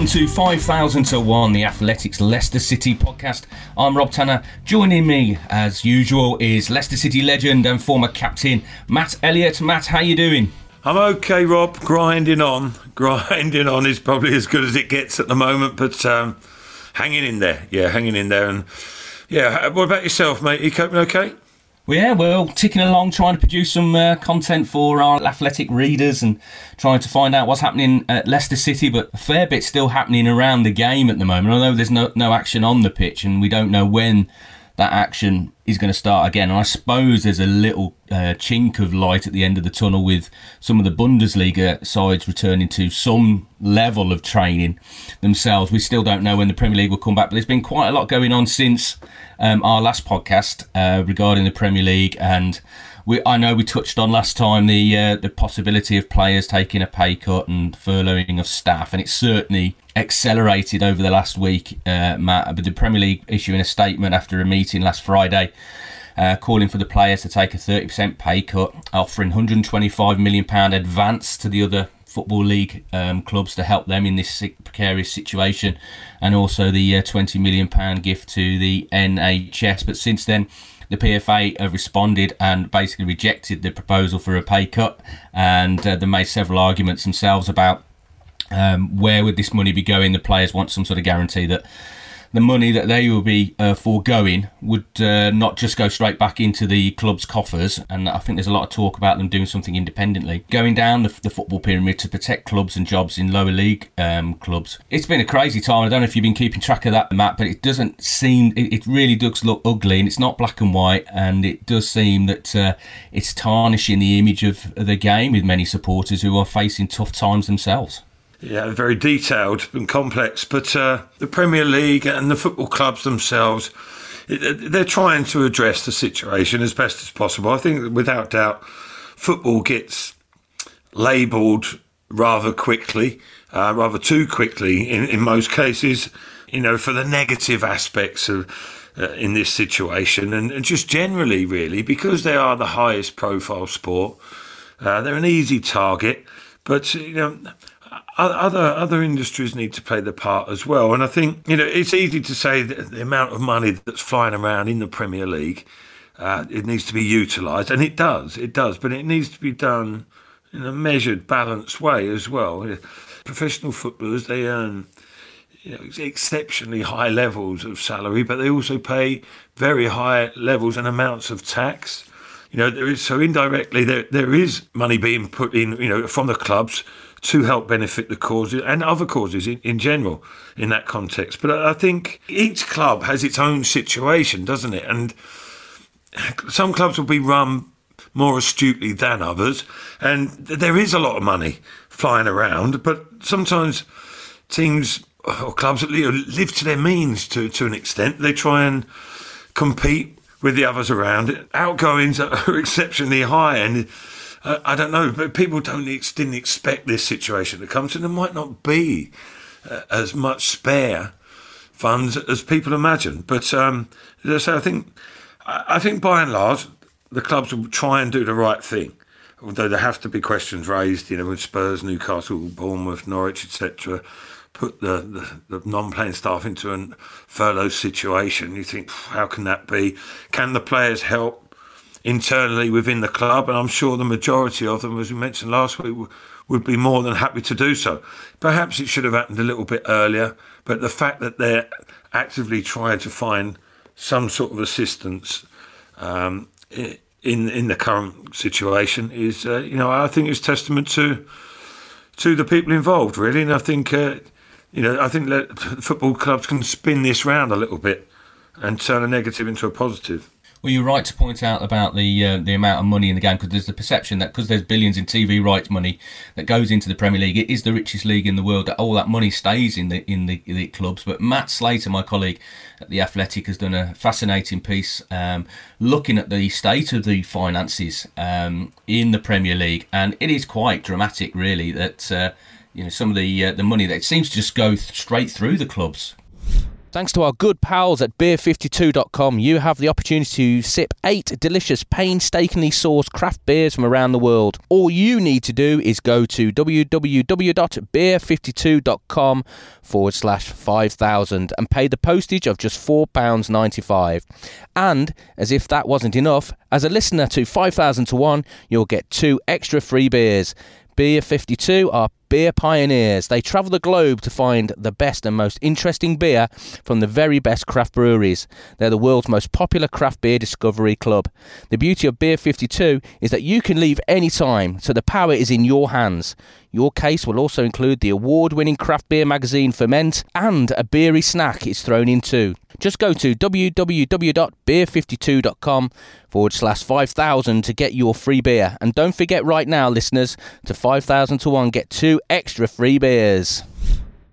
Welcome to 5000 to 1, the Athletic's Leicester City podcast. I'm Rob Tanner. Joining me, as usual, is Leicester City legend and former captain Matt Elliott. Matt, how you doing? I'm okay, Rob. Grinding on. Grinding on is probably as good as it gets at the moment, but um, hanging in there. Yeah, hanging in there. And yeah, what about yourself, mate? You coping okay? Well, yeah, well, ticking along, trying to produce some uh, content for our athletic readers and trying to find out what's happening at Leicester City. But a fair bit still happening around the game at the moment. Although there's no no action on the pitch, and we don't know when that action is going to start again. And I suppose there's a little uh, chink of light at the end of the tunnel with some of the Bundesliga sides returning to some level of training themselves. We still don't know when the Premier League will come back, but there's been quite a lot going on since um, our last podcast uh, regarding the Premier League and we, I know we touched on last time the uh, the possibility of players taking a pay cut and furloughing of staff, and it's certainly accelerated over the last week, uh, Matt. But the Premier League issuing a statement after a meeting last Friday. Uh, calling for the players to take a 30% pay cut, offering 125 million pound advance to the other football league um, clubs to help them in this precarious situation, and also the uh, 20 million pound gift to the NHS. But since then, the PFA have responded and basically rejected the proposal for a pay cut, and uh, they made several arguments themselves about um, where would this money be going. The players want some sort of guarantee that the money that they will be uh, foregoing would uh, not just go straight back into the club's coffers. And I think there's a lot of talk about them doing something independently, going down the, the football pyramid to protect clubs and jobs in lower league um, clubs. It's been a crazy time. I don't know if you've been keeping track of that, Matt, but it doesn't seem, it, it really does look ugly and it's not black and white. And it does seem that uh, it's tarnishing the image of the game with many supporters who are facing tough times themselves. Yeah, very detailed and complex. But uh, the Premier League and the football clubs themselves, they're trying to address the situation as best as possible. I think, without doubt, football gets labelled rather quickly, uh, rather too quickly in, in most cases, you know, for the negative aspects of. Uh, in this situation, and, and, just generally, really, because they are the highest profile sport, uh, they're an easy target. But you know, other other industries need to play their part as well. And I think you know it's easy to say that the amount of money that's flying around in the Premier League, uh, it needs to be utilised, and it does, it does, but it needs to be done in a measured, balanced way as well. Professional footballers they earn you know, exceptionally high levels of salary, but they also pay very high levels and amounts of tax. You know, there is so indirectly there there is money being put in, you know, from the clubs to help benefit the causes and other causes in, in general in that context. But I think each club has its own situation, doesn't it? And some clubs will be run more astutely than others, and there is a lot of money flying around. But sometimes teams or clubs live to their means to to an extent. They try and compete with the others around. Outgoings are exceptionally high, and I don't know, but people don't didn't expect this situation to come to. There might not be uh, as much spare funds as people imagine. But um, so I think I think by and large the clubs will try and do the right thing. Although there have to be questions raised, you know, with Spurs, Newcastle, Bournemouth, Norwich, etc. Put the, the, the non-playing staff into a furlough situation. You think, how can that be? Can the players help? Internally within the club, and I'm sure the majority of them, as we mentioned last week, would be more than happy to do so. Perhaps it should have happened a little bit earlier, but the fact that they're actively trying to find some sort of assistance um, in in the current situation is, uh, you know, I think is testament to to the people involved, really, and I think. Uh, you know, I think that football clubs can spin this round a little bit and turn a negative into a positive. Well, you're right to point out about the uh, the amount of money in the game because there's the perception that because there's billions in TV rights money that goes into the Premier League, it is the richest league in the world. That all that money stays in the in the, the clubs. But Matt Slater, my colleague at the Athletic, has done a fascinating piece um, looking at the state of the finances um, in the Premier League, and it is quite dramatic, really. That uh, you know some of the uh, the money that seems to just go th- straight through the clubs Thanks to our good pals at beer52.com, you have the opportunity to sip eight delicious, painstakingly sourced craft beers from around the world. All you need to do is go to www.beer52.com forward slash 5000 and pay the postage of just £4.95. And, as if that wasn't enough, as a listener to 5000 to 1, you'll get two extra free beers. Beer 52 are beer pioneers. They travel the globe to find the best and most interesting beer from the very best craft breweries. They're the world's most popular craft beer discovery club. The beauty of Beer 52 is that you can leave anytime, so the power is in your hands. Your case will also include the award winning craft beer magazine Ferment and a beery snack is thrown in too. Just go to www.beer52.com forward slash 5000 to get your free beer. And don't forget right now, listeners, to 5000 to 1, get two extra free beers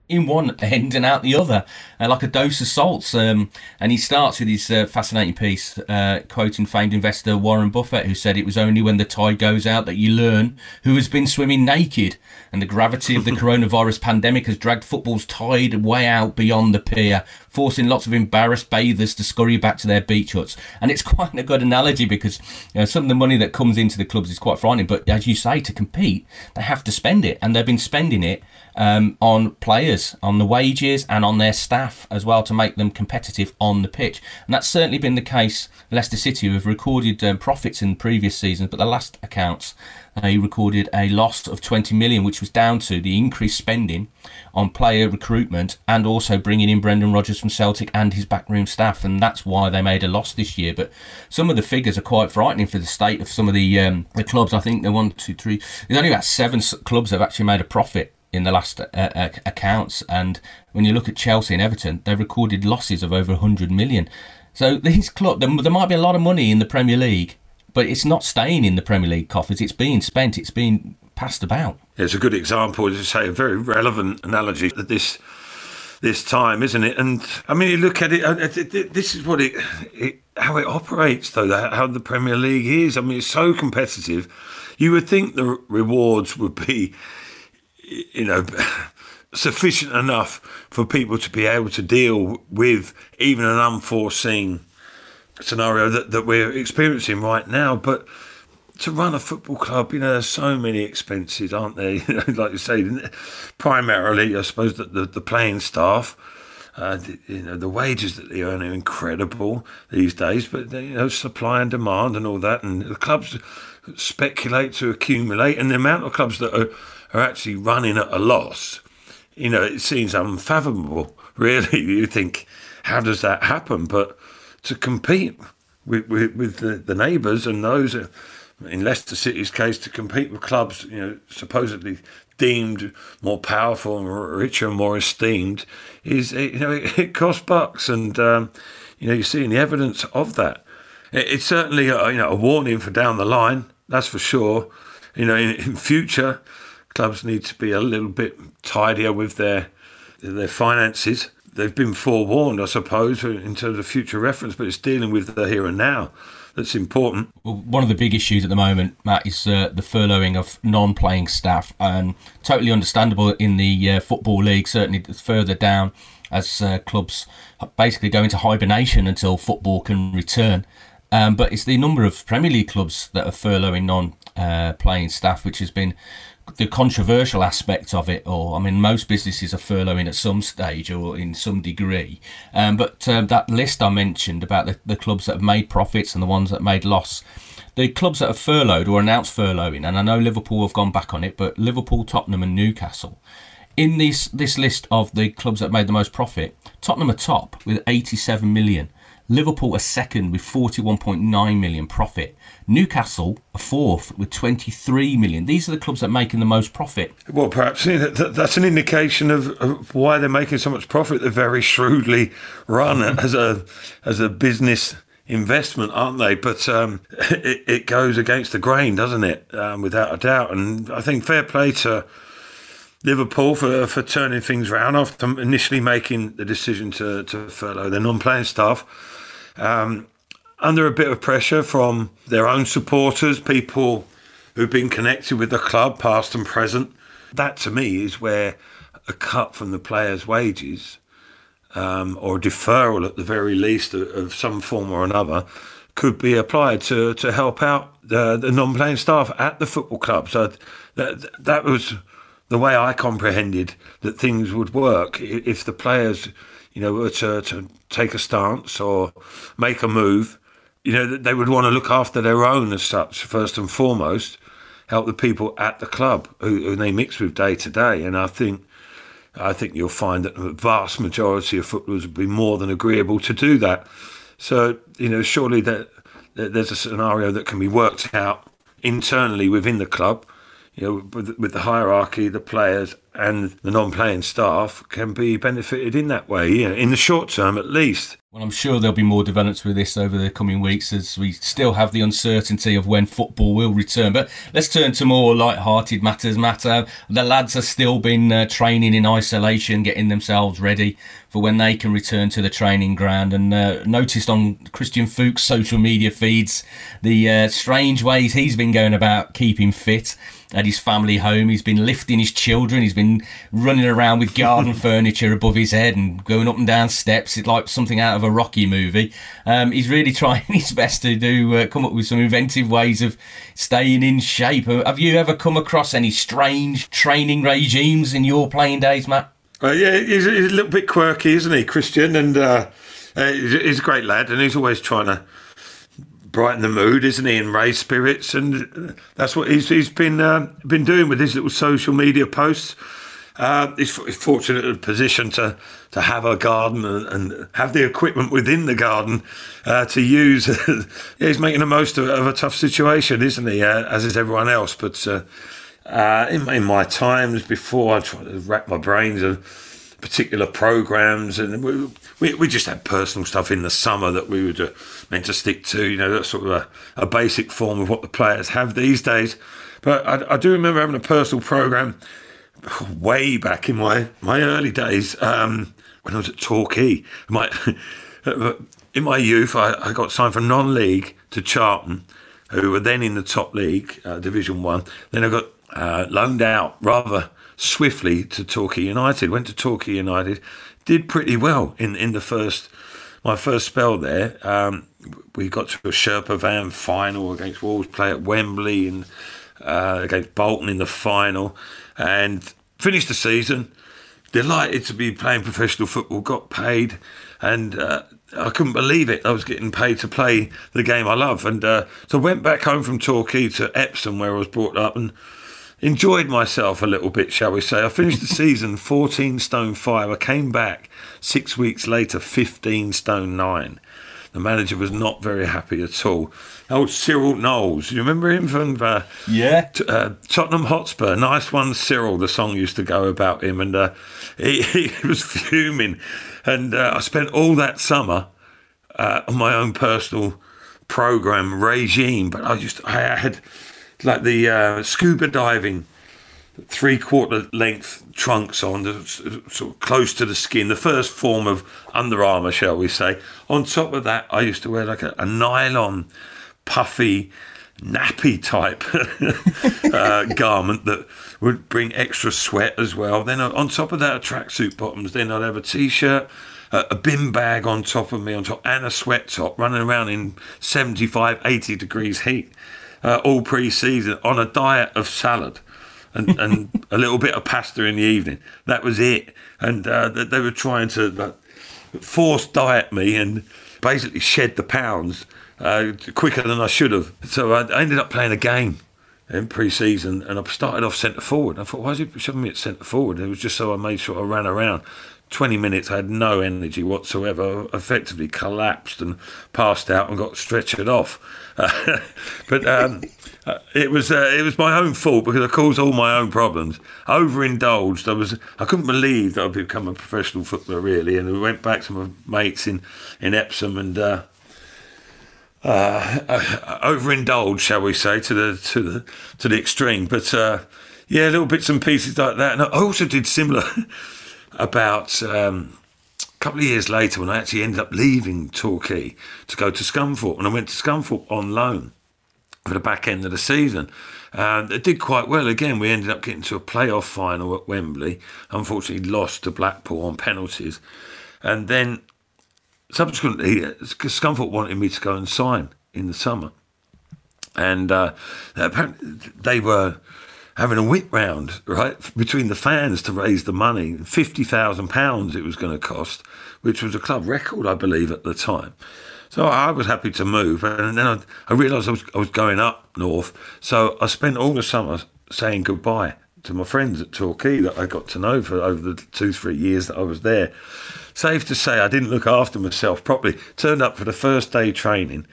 in one end and out the other, uh, like a dose of salts. Um, and he starts with his uh, fascinating piece, uh, quoting famed investor Warren Buffett, who said it was only when the tide goes out that you learn who has been swimming naked. And the gravity of the coronavirus pandemic has dragged football's tide way out beyond the pier, forcing lots of embarrassed bathers to scurry back to their beach huts. And it's quite a good analogy because you know, some of the money that comes into the clubs is quite frightening. But as you say, to compete, they have to spend it, and they've been spending it um, on players, on the wages, and on their staff as well to make them competitive on the pitch. And that's certainly been the case. Leicester City, have recorded um, profits in previous seasons, but the last accounts, they recorded a loss of 20 million, which was down to the increased spending on player recruitment and also bringing in Brendan Rodgers from Celtic and his backroom staff, and that's why they made a loss this year. But some of the figures are quite frightening for the state of some of the um, the clubs. I think they're one, two, three. There's only about seven clubs that have actually made a profit in the last uh, uh, accounts. And when you look at Chelsea and Everton, they've recorded losses of over 100 million. So these clubs, there, might be a lot of money in the Premier League, but it's not staying in the Premier League coffers. It's being spent. It's being passed about. It's a good example, as you say, a very relevant analogy at this this time, isn't it? And I mean, you look at it. Uh, this is what it, it how it operates, though. How the Premier League is. I mean, it's so competitive. You would think the rewards would be you know, sufficient enough for people to be able to deal with even an unforeseen scenario that, that we're experiencing right now. But to run a football club, you know, there's so many expenses, aren't there? Like you say, primarily, I suppose that the, the playing staff. Uh, you know the wages that they earn are incredible these days, but you know supply and demand and all that, and the clubs speculate to accumulate, and the amount of clubs that are are actually running at a loss, you know, it seems unfathomable, really. You think, how does that happen? But to compete with, with, with the, the neighbours and those, uh, in Leicester City's case, to compete with clubs, you know, supposedly deemed more powerful and richer and more esteemed, is, you know, it, it costs bucks. And, um, you know, you're seeing the evidence of that. It, it's certainly, a, you know, a warning for down the line, that's for sure. You know, in, in future, clubs need to be a little bit tidier with their their finances. They've been forewarned, I suppose, in terms of future reference, but it's dealing with the here and now that's important. Well, one of the big issues at the moment, Matt, is uh, the furloughing of non-playing staff, and totally understandable in the uh, football league. Certainly further down, as uh, clubs basically go into hibernation until football can return. Um, but it's the number of Premier League clubs that are furloughing non-playing uh, playing staff, which has been the controversial aspect of it, or I mean, most businesses are furloughing at some stage or in some degree. Um, but um, that list I mentioned about the, the clubs that have made profits and the ones that made loss, the clubs that have furloughed or announced furloughing, and I know Liverpool have gone back on it, but Liverpool, Tottenham, and Newcastle. In this this list of the clubs that made the most profit, Tottenham are top with 87 million. Liverpool are second with 41.9 million profit. Newcastle are fourth with 23 million. These are the clubs that are making the most profit. Well, perhaps that's an indication of, why they're making so much profit. They're very shrewdly run as a as a business investment, aren't they? But um, it, it, goes against the grain, doesn't it? Um, without a doubt. And I think fair play to Liverpool for, for turning things around after initially making the decision to, to furlough their non-playing staff um, under a bit of pressure from their own supporters, people who've been connected with the club, past and present. That to me is where a cut from the players' wages um, or a deferral at the very least of, of, some form or another could be applied to, to help out the, the non-playing staff at the football club. So that that was the way I comprehended that things would work if the players, you know, were to, to take a stance or make a move. You know, they would want to look after their own as such first and foremost, help the people at the club who, who they mix with day to day. And I think I think you'll find that the vast majority of footballers would be more than agreeable to do that. So, you know, surely that, there's a scenario that can be worked out internally within the club, you know, with, with the hierarchy, the players, and the non-playing staff can be benefited in that way. In the short term, at least. Well, I'm sure there'll be more developments with this over the coming weeks as we still have the uncertainty of when football will return. But let's turn to more light-hearted matters. Matter the lads have still been uh, training in isolation, getting themselves ready for when they can return to the training ground. And uh, noticed on Christian Fuchs' social media feeds the uh, strange ways he's been going about keeping fit at his family home. He's been lifting his children. He's been running around with garden furniture above his head and going up and down steps. It's like something out of a Rocky movie. Um, he's really trying his best to do uh, come up with some inventive ways of staying in shape. Uh, have you ever come across any strange training regimes in your playing days, Matt? Uh, yeah, he's, he's, a little bit quirky, isn't he, Christian? And uh, uh, he's a great lad, and he's always trying to brighten the mood, isn't he, and raise spirits, and that's what he's he's been uh, been doing with his little social media posts. Uh, he's, fortunate in a position to to have a garden and, and have the equipment within the garden uh, to use. yeah, he's making the most of, of, a tough situation, isn't he? Uh, as is everyone else. But uh, uh, in, in, my times before, I tried to wrap my brains on particular programs, and we, we, we just had personal stuff in the summer that we were meant to stick to. You know, that's sort of a, a basic form of what the players have these days. But I, I do remember having a personal program way back in my my early days um, when I was at Torquay. My in my youth, I, I got signed for non-league to Charlton, who were then in the top league, uh, Division One. Then I got uh, loaned out rather swiftly to Torquay United. Went to Torquay United, did pretty well in in the first my first spell there. Um, we got to a Sherpa Van final against Wolves, play at Wembley and uh, against Bolton in the final, and finished the season. Delighted to be playing professional football. Got paid, and uh, I couldn't believe it. I was getting paid to play the game I love, and uh, so went back home from Torquay to Epsom, where I was brought up, and enjoyed myself a little bit, shall we say. I finished the season 14 stone 5. I came back six weeks later, 15 stone 9. The manager was not very happy at all. Old Cyril Knowles, you remember him from uh, yeah t- uh, Tottenham Hotspur? Nice one, Cyril. The song used to go about him, and uh, he, he, was fuming. And uh, I spent all that summer uh, on my own personal program regime, but I just I had like the uh, scuba diving three quarter length trunks on, sort of close to the skin, the first form of Under Armour, shall we say. On top of that, I used to wear like a, a nylon, puffy, nappy type uh, garment that would bring extra sweat as well. Then on top of that, a tracksuit bottoms. Then I'd have a t-shirt, a bin bag on top of me, on top, and a sweat top, running around in 75, 80 degrees heat uh, all pre-season on a diet of salad and, and a little bit of pasta in the evening. That was it. And uh, they were trying to like, force diet me and basically shed the pounds uh, quicker than I should have. So I ended up playing a game in pre-season, and I started off centre forward. I thought, why is he shoving me at centre forward? It was just so I made sure I ran around. 20 minutes, I had no energy whatsoever, effectively collapsed and passed out and got stretchered off. Uh, but um, uh, it was uh, it was my own fault because I caused all my own problems. Overindulged. I was I couldn't believe that I'd become a professional footballer really, and we went back to my mates in in Epsom and. Uh, uh, uh overindulged, shall we say, to the to the to the extreme. But yeah, little bits and pieces like that. And I also did similar about um, a couple of years later when I actually ended up leaving Torquay to go to Scunthorpe, and I went to Scunthorpe on loan for the back end of the season. And it did quite well. Again, we ended up getting to a playoff final at Wembley. Unfortunately, lost to Blackpool on penalties. And then subsequently, Scunthorpe wanted me to go and sign in the summer. And uh, apparently they were having a whip round, right, between the fans to raise the money. £50,000 it was going to cost, which was a club record, I believe, at the time. So I was happy to move. And then I, I realised I was, I was going up north. So I spent all the summer saying goodbye to my friends at Torquay that I got to know for over the two, three years that I was there. Safe to say, I didn't look after myself properly. Turned up for the first day training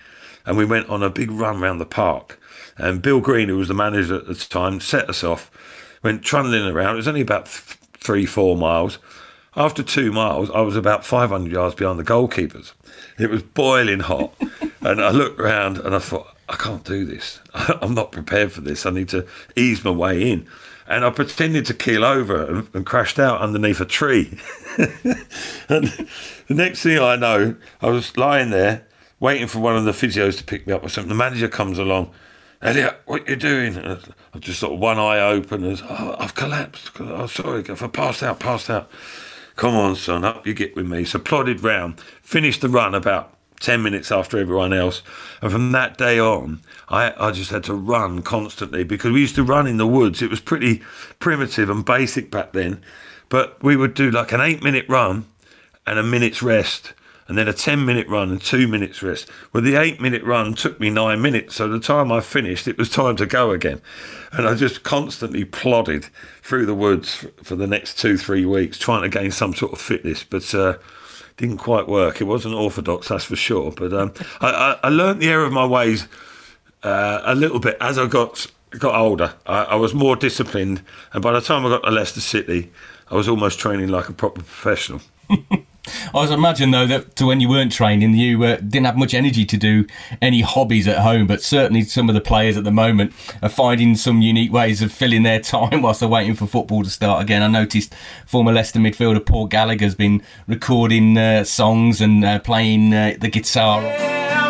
and we went on a big run around the park. And Bill Green, who was the manager at the time, set us off, went trundling around. It was only about three, four miles. After two miles, I was about 500 yards behind the goalkeepers. It was boiling hot. and I looked around and I thought, I can't do this. I'm not prepared for this. I need to ease my way in. And I pretended to keel over and, and crashed out underneath a tree. and the next thing I know, I was lying there waiting for one of the physios to pick me up or something. The manager comes along. Elliott, what you doing? I've just sort of one eye open. And, oh, I've collapsed. Oh, sorry, I passed out, passed out. Come on, son, up you get with me. So plodded round, finished the run about 10 minutes after everyone else. And from that day on, I, I just had to run constantly because we used to run in the woods. It was pretty primitive and basic back then. But we would do like an eight minute run and a minute's rest and then a 10 minute run and two minutes rest. Well, the eight minute run took me nine minutes. So the time I finished, it was time to go again. And I just constantly plodded through the woods for the next two, three weeks, trying to gain some sort of fitness. But, uh, didn't quite work. It wasn't orthodox, that's for sure. But um, I, I, I learned the error of my ways uh, a little bit as I got got older. I, I, was more disciplined, and by the time I got to Leicester City, I was almost training like a proper professional. I was imagine though that to when you weren't training, you uh, didn't have much energy to do any hobbies at home. But certainly, some of the players at the moment are finding some unique ways of filling their time whilst they're waiting for football to start again. I noticed former Leicester midfielder Paul Gallagher's been recording uh, songs and uh, playing uh, the guitar. I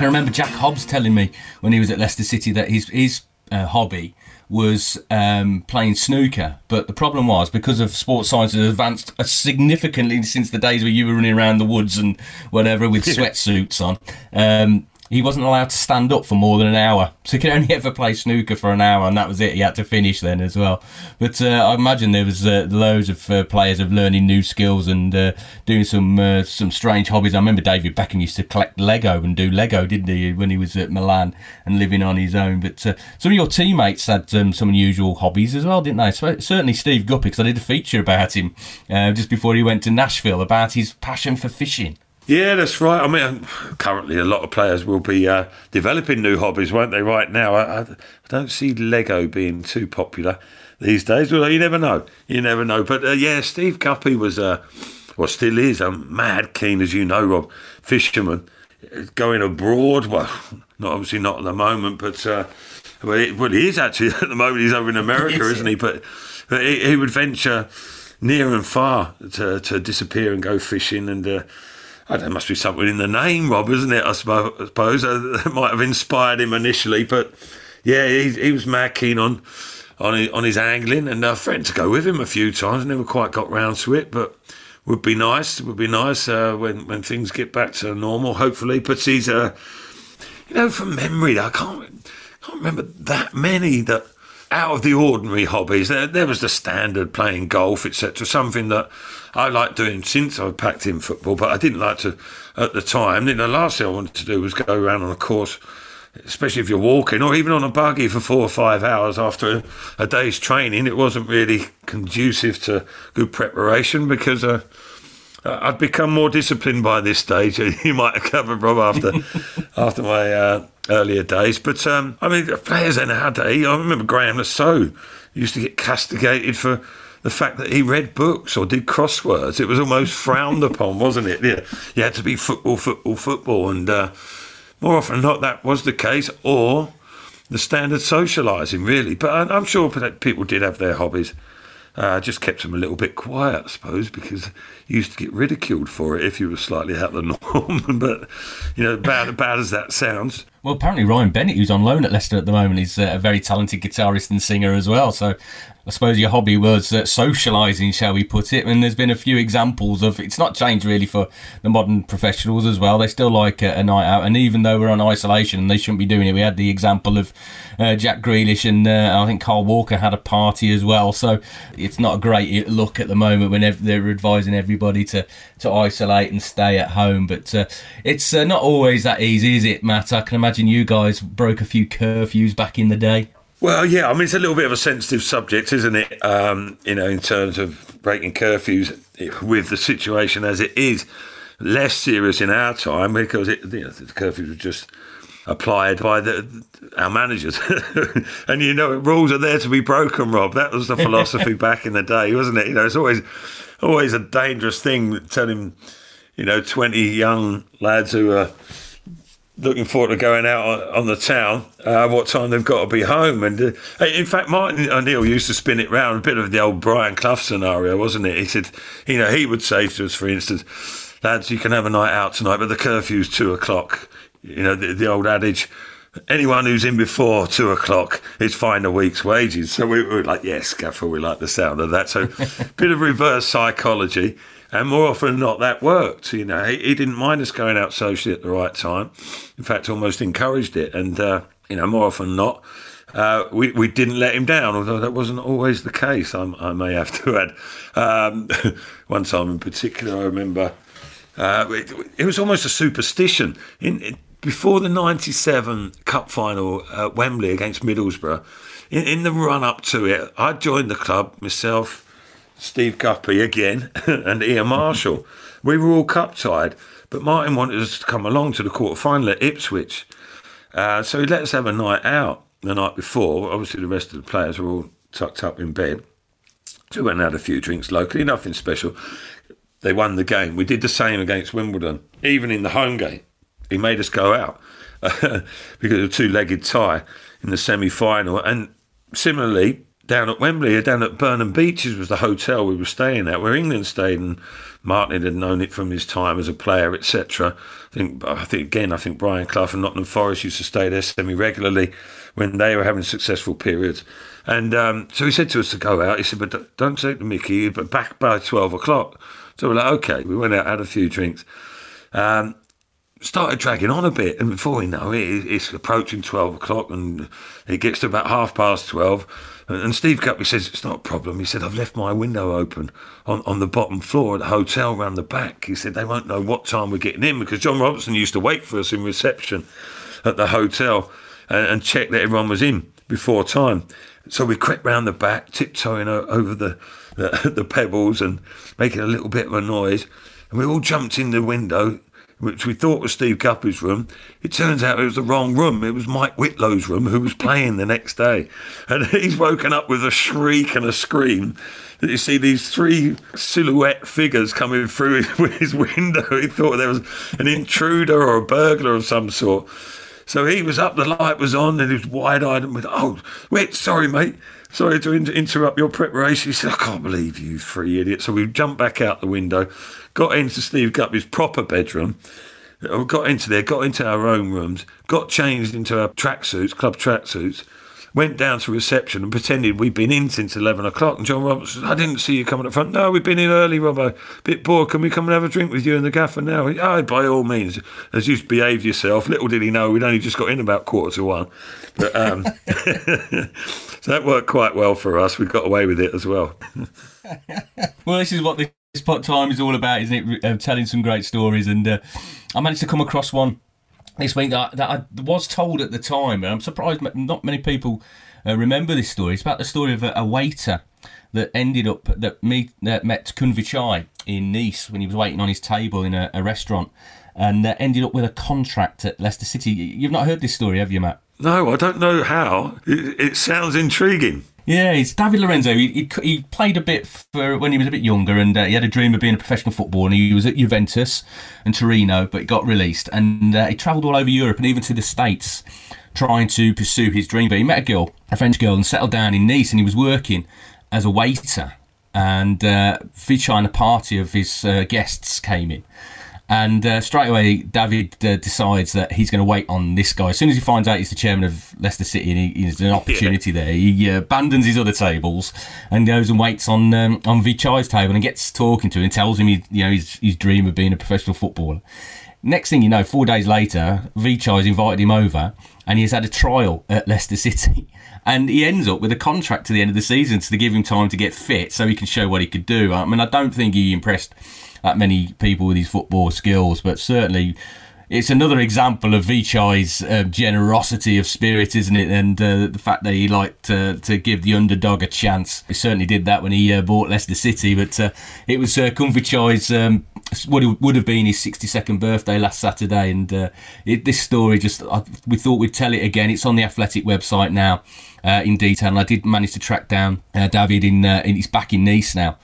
can remember Jack Hobbs telling me when he was at Leicester City that his his uh, hobby was um, playing snooker. But the problem was because of sports science has advanced significantly since the days where you were running around the woods and whatever with sweatsuits on. Um, he wasn't allowed to stand up for more than an hour. So he could only ever play snooker for an hour, and that was it. He had to finish then as well. But uh, I imagine there was uh, loads of uh, players of learning new skills and uh, doing some uh, some strange hobbies. I remember David Beckham used to collect Lego and do Lego, didn't he, when he was at Milan and living on his own. But uh, some of your teammates had um, some unusual hobbies as well, didn't they? So, certainly Steve Guppy, because I did a feature about him just before he went to Nashville about his passion for fishing. Yeah, that's right. I mean, currently a lot of players will be uh, developing new hobbies, won't they? Right now, I, I, don't see Lego being too popular these days. Well, you never know. You never know. But uh, yeah, Steve Guppy was, uh, well, still is a mad keen, as you know, Rob, fisherman. Going abroad, well, not obviously not at the moment, but uh, well, it, well, he is actually at the moment. He's over in America, is isn't he? But, but he, he, would venture near and far to, to disappear and go fishing and. Uh, I there must be something in the name, Rob, isn't it? I suppose uh, that might have inspired him initially, but yeah, he, he was mad keen on on his, on his angling, and a friend to go with him a few times. Never quite got round to it, but would be nice. It would be nice uh, when when things get back to normal, hopefully. But he's uh, you know, from memory, I can't can't remember that many that out of the ordinary hobbies. There, there was the standard playing golf, etc. Something that I like doing since I packed in football, but I didn't like to at the time. The last thing I wanted to do was go around on a course, especially if you're walking or even on a buggy for four or five hours after a, a day's training. It wasn't really conducive to good preparation because. Uh, I'd become more disciplined by this stage. You might have covered Rob after after my uh, earlier days. But um, I mean, players in our day. I remember Graeme Saux used to get castigated for the fact that he read books or did crosswords. It was almost frowned upon, wasn't it? Yeah, you had to be football, football, football, and uh, more often than not, that was the case. Or the standard socialising, really. But I'm sure people did have their hobbies Uh, just kept him a little bit quiet, I suppose, because you used to get ridiculed for it if you were slightly out of the norm. but, you know, bad, bad as that sounds. Well, apparently Ryan Bennett, who's on loan at Leicester at the moment, is uh, a very talented guitarist and singer as well. So I suppose your hobby was uh, socialising, shall we put it? And there's been a few examples of it's not changed really for the modern professionals as well. They still like a, a night out, and even though we're on isolation and they shouldn't be doing it, we had the example of uh, Jack Grealish and uh, I think Kyle Walker had a party as well. So it's not a great look at the moment when they're advising everybody to to isolate and stay at home. But uh, it's uh, not always that easy, is it, Matt? I can imagine you guys broke a few curfews back in the day. Well, yeah, I mean, it's a little bit of a sensitive subject, isn't it? Um, you know, in terms of breaking curfews with the situation as it is. Less serious in our time because it, you know, the curfews were just applied by the our managers. and you know, rules are there to be broken, Rob. That was the philosophy back in the day, wasn't it? You know, it's always always a dangerous thing telling, you know, 20 young lads who are looking forward to going out on, on the town, uh, what time they've got to be home. And uh, in fact, Martin O'Neill used to spin it round a bit of the old Brian Clough scenario, wasn't it? He said, you know, he would say to us, for instance, lads, you can have a night out tonight, but the curfew's two o'clock. You know, the, the old adage, anyone who's in before two o'clock is fined a week's wages. So we were like, yes, Gaffer, we like the sound of that. So bit of reverse psychology. And more often than not, that worked. You know, he, he, didn't mind us going out socially at the right time. In fact, almost encouraged it. And, uh, you know, more often than not, uh, we, we didn't let him down, although that wasn't always the case, I, I may have to add. Um, one time in particular, I remember uh, it, it, was almost a superstition. In, in before the 97 cup final at Wembley against Middlesbrough, in, in the run up to it, I joined the club myself, Steve Guppy again, and Ian Marshall. we were all cup tied, but Martin wanted us to come along to the quarter final at Ipswich. Uh, so he let us have a night out the night before. Obviously, the rest of the players were all tucked up in bed. So we went and had a few drinks locally, nothing special. They won the game. We did the same against Wimbledon, even in the home game he made us go out because of a two-legged tie in the semi-final. And similarly, down at Wembley, down at Burnham Beeches was the hotel we were staying at, where England stayed, and Martin had known it from his time as a player, etc. I think, I think again, I think Brian Clough and Nottingham Forest used to stay there semi-regularly when they were having successful periods. And um, so he said to us to go out. He said, "But don't take the Mickey, but back by twelve o'clock." So we're like, "Okay." We went out, had a few drinks. Um, started dragging on a bit, and before we know it, it's approaching 12 o'clock, and it gets to about half past 12. And Steve Guppy says, It's not a problem. He said, I've left my window open on, on the bottom floor at the hotel round the back. He said, They won't know what time we're getting in because John Robertson used to wait for us in reception at the hotel and, and check that everyone was in before time. So we crept round the back, tiptoeing over the, the, the pebbles and making a little bit of a noise. And we all jumped in the window which we thought was Steve Guppy's room. It turns out it was the wrong room. It was Mike Whitlow's room, who was playing the next day. And he's woken up with a shriek and a scream. You see these three silhouette figures coming through his window. He thought there was an intruder or a burglar of some sort. So he was up, the light was on, and he was wide eyed and went, Oh, wait, sorry, mate. Sorry to inter- interrupt your preparation. He said, I can't believe you three idiots. So we jumped back out the window got into Steve Guppy's proper bedroom, got into there, got into our own rooms, got changed into our tracksuits, club tracksuits, went down to reception and pretended we'd been in since 11 o'clock. And John Roberts said, I didn't see you coming up front. No, we've been in early, Robbo. Bit bored. Can we come and have a drink with you in the gaffer now? Oh, by all means. As you behave yourself. Little did he know we'd only just got in about quarter to one. But um, so that worked quite well for us. We got away with it as well. well, this is what the this pot time is all about, isn't it? Uh, telling some great stories, and uh, I managed to come across one this week that, that I was told at the time, and I'm surprised not many people uh, remember this story. It's about the story of a, a waiter that ended up that meet that met Khun Vichai in Nice when he was waiting on his table in a, a restaurant, and uh, ended up with a contract at Leicester City. You've not heard this story, have you, Matt? No, I don't know how. It, it sounds intriguing. Yeah, it's David Lorenzo. He, he, he, played a bit for when he was a bit younger, and uh, he had a dream of being a professional footballer. And he was at Juventus and Torino, but he got released, and uh, he travelled all over Europe and even to the States, trying to pursue his dream. But he met a girl, a French girl, and settled down in Nice, and he was working as a waiter and uh, Vichai and a party of his uh, guests came in. And uh, straight away, David uh, decides that he's going to wait on this guy. As soon as he finds out he's the chairman of Leicester City and he, there's an opportunity yeah. there, he uh, abandons his other tables and goes and waits on um, on Vichai's table and gets talking to him and tells him he, you know his, his dream of being a professional footballer. Next thing you know, four days later, Vichai's invited him over and he's had a trial at Leicester City. And he ends up with a contract to the end of the season to give him time to get fit so he can show what he could do. I mean, I don't think he impressed that many people with his football skills, but certainly it's another example of Vichai's um, generosity of spirit, isn't it? And uh, the fact that he liked to, to give the underdog a chance. He certainly did that when he uh, bought Leicester City, but uh, it was uh, Vichai's um, would would have been his 62nd birthday last Saturday, and uh, it, this story just I, we thought we'd tell it again. It's on the Athletic website now uh, in detail, and I did manage to track down uh, David in, uh, in he's back in Nice now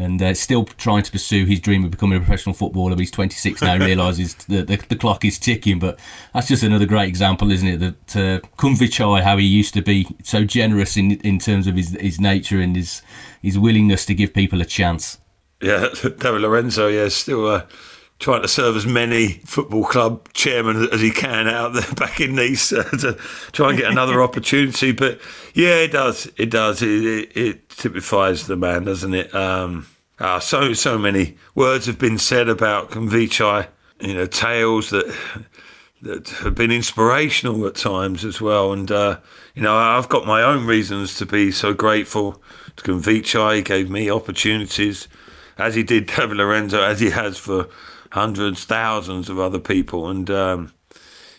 and uh, still trying to pursue his dream of becoming a professional footballer. He's 26 now, realises the, the, the, clock is ticking. But that's just another great example, isn't it? That uh, Khun Vichai, how he used to be so generous in in terms of his, his nature and his his willingness to give people a chance. Yeah, David Lorenzo, yeah, still uh, trying to serve as many football club chairmen as he can out there back in Nice uh, to try and get another opportunity. But yeah, it does. It does. It, it, it typifies the man, doesn't it? Um, uh, so so many words have been said about Khun Vichai. You know, tales that that have been inspirational at times as well. And uh, you know, I've got my own reasons to be so grateful to Khun Vichai. He gave me opportunities, as he did David Lorenzo, as he has for hundreds, thousands of other people, and um,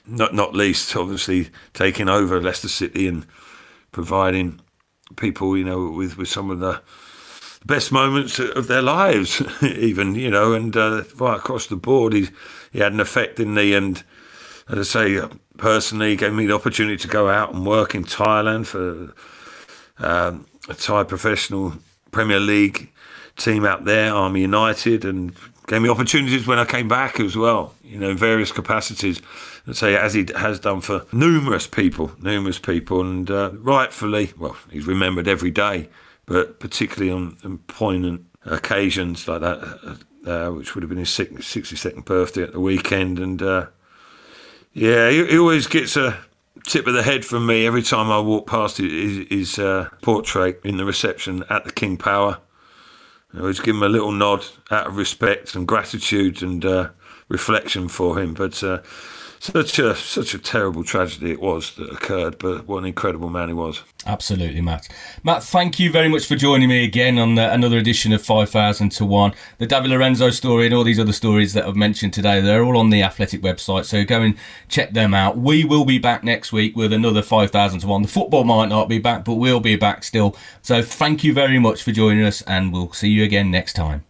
not not least, obviously, taking over Leicester City and providing people, you know, with with some of the best moments of their lives, even you know, and uh, right across the board, he he had an effect in the end. As I say, personally, he gave me the opportunity to go out and work in Thailand for um, a Thai professional Premier League team out there, Army United, and gave me opportunities when I came back as well, you know, in various capacities. Let's say, as he has done for numerous people, numerous people, and uh, rightfully, well, he's remembered every day, but particularly on, on poignant occasions like that, uh, uh which would have been his 62nd birthday at the weekend. And uh, yeah, he, he, always gets a tip of the head from me every time I walk past his, his uh, portrait in the reception at the King Power. I always give him a little nod out of respect and gratitude and uh, reflection for him. But uh, such a such a terrible tragedy it was that occurred, but what an incredible man he was. Absolutely, Matt. Matt, thank you very much for joining me again on the, another edition of 5000 to 1. The David Lorenzo story and all these other stories that I've mentioned today, they're all on the Athletic website, so go and check them out. We will be back next week with another 5000 to 1. The football might not be back, but we'll be back still. So thank you very much for joining us, and we'll see you again next time.